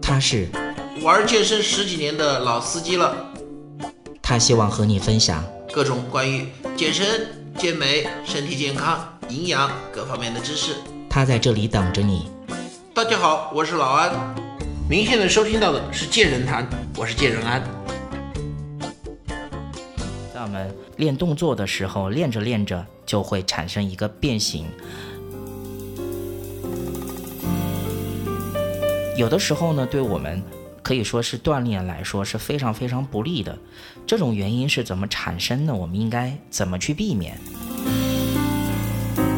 他是玩健身十几年的老司机了，他希望和你分享各种关于健身、健美、身体健康、营养各方面的知识。他在这里等着你。大家好，我是老安。您现在收听到的是健人谈，我是健人安。在我们练动作的时候，练着练着就会产生一个变形。有的时候呢，对我们可以说是锻炼来说是非常非常不利的。这种原因是怎么产生的？我们应该怎么去避免？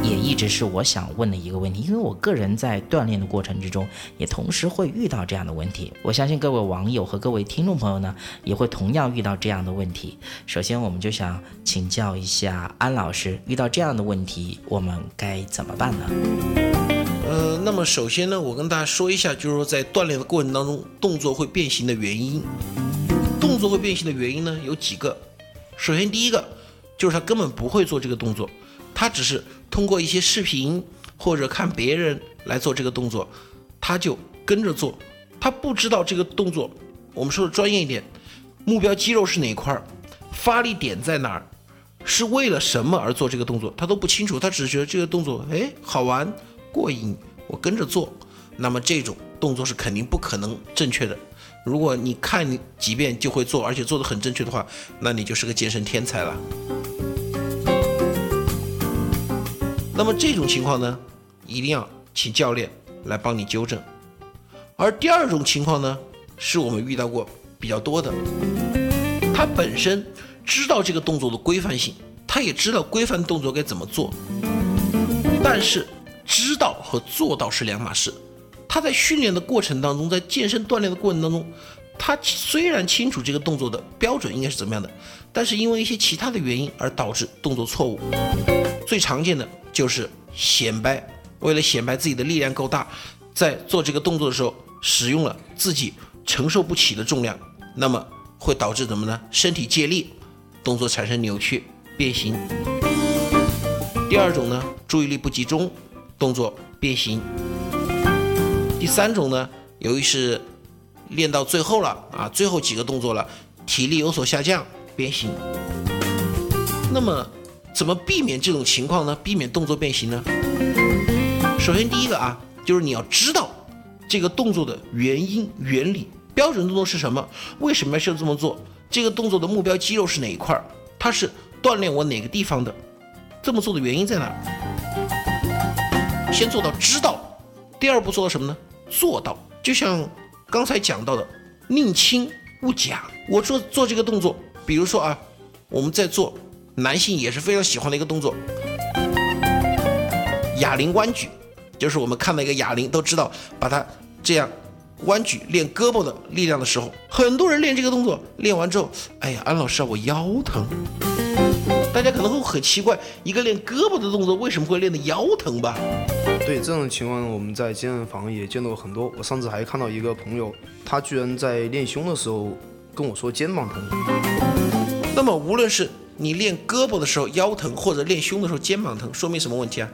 也一直是我想问的一个问题，因为我个人在锻炼的过程之中，也同时会遇到这样的问题。我相信各位网友和各位听众朋友呢，也会同样遇到这样的问题。首先，我们就想请教一下安老师，遇到这样的问题，我们该怎么办呢？那么首先呢，我跟大家说一下，就是说在锻炼的过程当中，动作会变形的原因。动作会变形的原因呢有几个。首先第一个就是他根本不会做这个动作，他只是通过一些视频或者看别人来做这个动作，他就跟着做，他不知道这个动作。我们说的专业一点，目标肌肉是哪块儿，发力点在哪儿，是为了什么而做这个动作，他都不清楚，他只是觉得这个动作哎好玩。过瘾，我跟着做，那么这种动作是肯定不可能正确的。如果你看几遍就会做，而且做的很正确的话，那你就是个健身天才了。那么这种情况呢，一定要请教练来帮你纠正。而第二种情况呢，是我们遇到过比较多的，他本身知道这个动作的规范性，他也知道规范动作该怎么做，但是。知道和做到是两码事。他在训练的过程当中，在健身锻炼的过程当中，他虽然清楚这个动作的标准应该是怎么样的，但是因为一些其他的原因而导致动作错误。最常见的就是显摆，为了显摆自己的力量够大，在做这个动作的时候使用了自己承受不起的重量，那么会导致什么呢？身体借力，动作产生扭曲变形。第二种呢，注意力不集中。动作变形。第三种呢，由于是练到最后了啊，最后几个动作了，体力有所下降，变形。那么怎么避免这种情况呢？避免动作变形呢？首先第一个啊，就是你要知道这个动作的原因、原理、标准动作是什么，为什么要这么做？这个动作的目标肌肉是哪一块儿？它是锻炼我哪个地方的？这么做的原因在哪？先做到知道，第二步做到什么呢？做到，就像刚才讲到的，宁轻勿假。我做做这个动作，比如说啊，我们在做男性也是非常喜欢的一个动作，哑铃弯举，就是我们看到一个哑铃都知道，把它这样弯举练胳膊的力量的时候，很多人练这个动作，练完之后，哎呀，安老师啊，我腰疼。大家可能会很奇怪，一个练胳膊的动作为什么会练得腰疼吧？对这种情况，我们在健身房也见到很多。我上次还看到一个朋友，他居然在练胸的时候跟我说肩膀疼。那么，无论是你练胳膊的时候腰疼，或者练胸的时候肩膀疼，说明什么问题啊？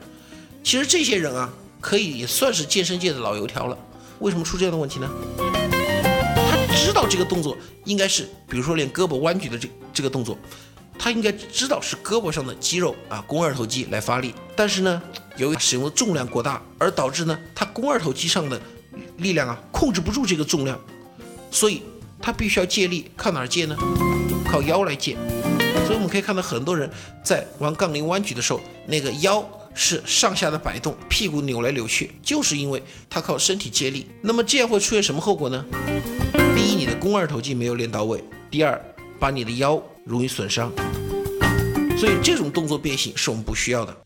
其实这些人啊，可以也算是健身界的老油条了。为什么出这样的问题呢？他知道这个动作应该是，比如说练胳膊弯举的这这个动作。他应该知道是胳膊上的肌肉啊，肱二头肌来发力，但是呢，由于使用的重量过大，而导致呢，他肱二头肌上的力量啊控制不住这个重量，所以他必须要借力，靠哪儿借呢？靠腰来借。所以我们可以看到很多人在玩杠铃弯举的时候，那个腰是上下的摆动，屁股扭来扭去，就是因为他靠身体借力。那么这样会出现什么后果呢？第一，你的肱二头肌没有练到位；第二，把你的腰容易损伤。所以这种动作变形是我们不需要的。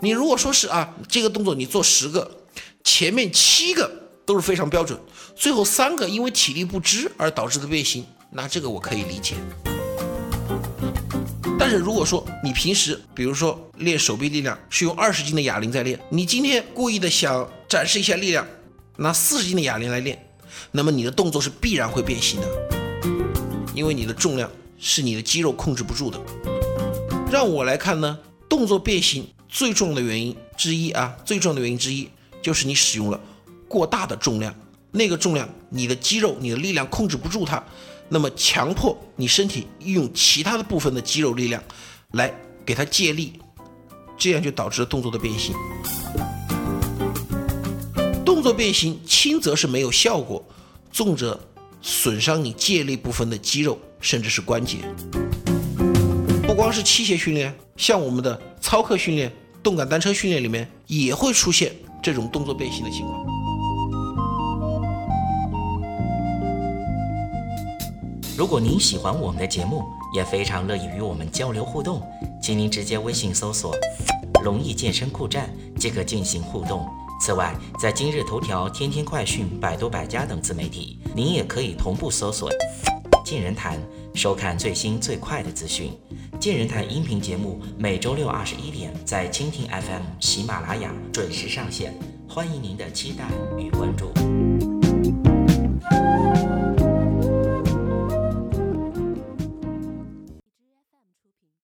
你如果说是啊，这个动作你做十个，前面七个都是非常标准，最后三个因为体力不支而导致的变形，那这个我可以理解。但是如果说你平时比如说练手臂力量是用二十斤的哑铃在练，你今天故意的想展示一下力量，拿四十斤的哑铃来练，那么你的动作是必然会变形的，因为你的重量是你的肌肉控制不住的。让我来看呢，动作变形最重要的原因之一啊，最重要的原因之一就是你使用了过大的重量，那个重量你的肌肉、你的力量控制不住它，那么强迫你身体用其他的部分的肌肉力量来给它借力，这样就导致了动作的变形。动作变形轻则是没有效果，重则损伤你借力部分的肌肉，甚至是关节。不光是器械训练，像我们的操课训练、动感单车训练里面也会出现这种动作变形的情况。如果您喜欢我们的节目，也非常乐意与我们交流互动，请您直接微信搜索“龙易健身酷站”即可进行互动。此外，在今日头条、天天快讯、百度百家等自媒体，您也可以同步搜索“健人谈”，收看最新最快的资讯。健人谈音频节目每周六二十一点在蜻蜓 FM、喜马拉雅准时上线，欢迎您的期待与关注。